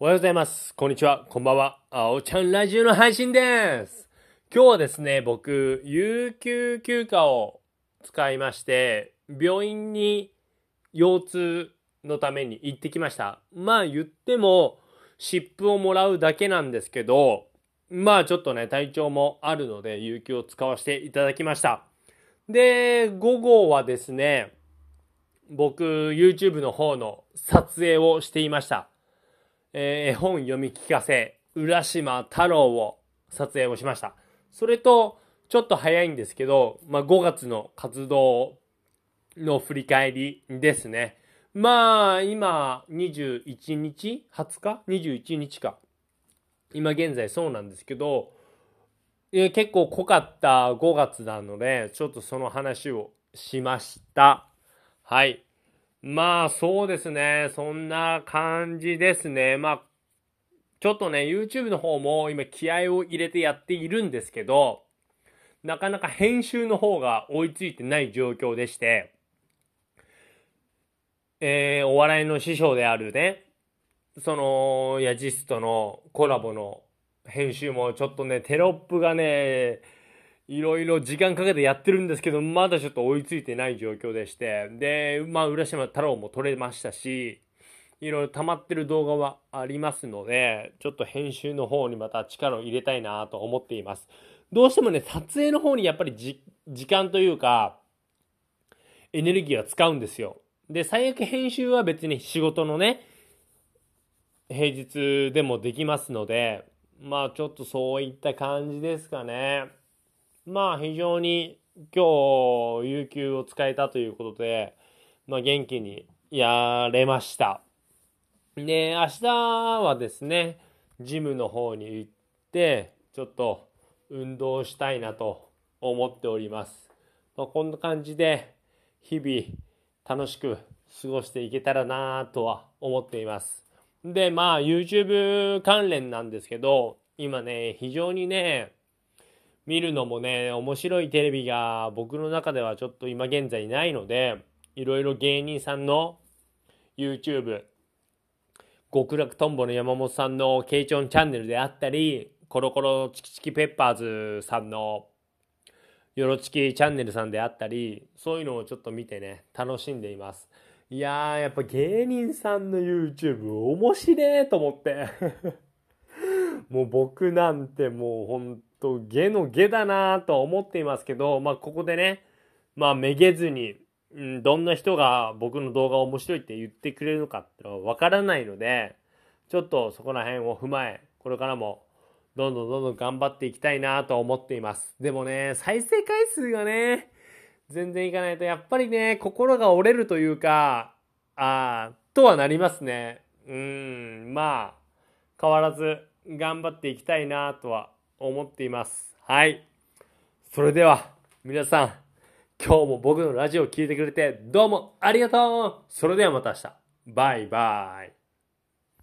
おはようございます。こんにちは。こんばんは。あおちゃんラジオの配信です。今日はですね、僕、有給休暇を使いまして、病院に腰痛のために行ってきました。まあ言っても、湿布をもらうだけなんですけど、まあちょっとね、体調もあるので、有給を使わせていただきました。で、午後はですね、僕、YouTube の方の撮影をしていました。えー絵本読み聞かせ、浦島太郎を撮影をしました。それと、ちょっと早いんですけど、まあ、5月の活動の振り返りですね。まあ、今、21日 ?20 日 ?21 日か。今現在そうなんですけど、えー結構濃かった5月なので、ちょっとその話をしました。はい。まあそうですね。そんな感じですね。まあ、ちょっとね、YouTube の方も今気合を入れてやっているんですけど、なかなか編集の方が追いついてない状況でして、えーお笑いの師匠であるね、その、ヤジストのコラボの編集もちょっとね、テロップがね、いろいろ時間かけてやってるんですけど、まだちょっと追いついてない状況でして、で、まあ、浦島太郎も撮れましたし、いろいろ溜まってる動画はありますので、ちょっと編集の方にまた力を入れたいなと思っています。どうしてもね、撮影の方にやっぱりじ時間というか、エネルギーは使うんですよ。で、最悪編集は別に仕事のね、平日でもできますので、まあちょっとそういった感じですかね。まあ非常に今日有給を使えたということで、まあ元気にやれました。で、明日はですね、ジムの方に行って、ちょっと運動したいなと思っております。まあ、こんな感じで日々楽しく過ごしていけたらなとは思っています。で、まあ YouTube 関連なんですけど、今ね、非常にね、見るのもね、面白いテレビが僕の中ではちょっと今現在ないので、いろいろ芸人さんの YouTube、極楽とんぼの山本さんのケイチョンチャンネルであったり、コロコロチキチキペッパーズさんのよろちきチャンネルさんであったり、そういうのをちょっと見てね、楽しんでいます。いやー、やっぱ芸人さんの YouTube 面白いと思って。もう僕なんてもうほんと下の下だなとは思っていますけど、まあここでね、まあめげずに、うん、どんな人が僕の動画面白いって言ってくれるのかってのはわからないので、ちょっとそこら辺を踏まえ、これからもどんどんどんどん頑張っていきたいなと思っています。でもね、再生回数がね、全然いかないと、やっぱりね、心が折れるというか、あー、とはなりますね。うーん、まあ、変わらず頑張っていきたいなとは思っています。はい。それでは、皆さん、今日も僕のラジオを聴いてくれて、どうもありがとうそれではまた明日。バイバイ。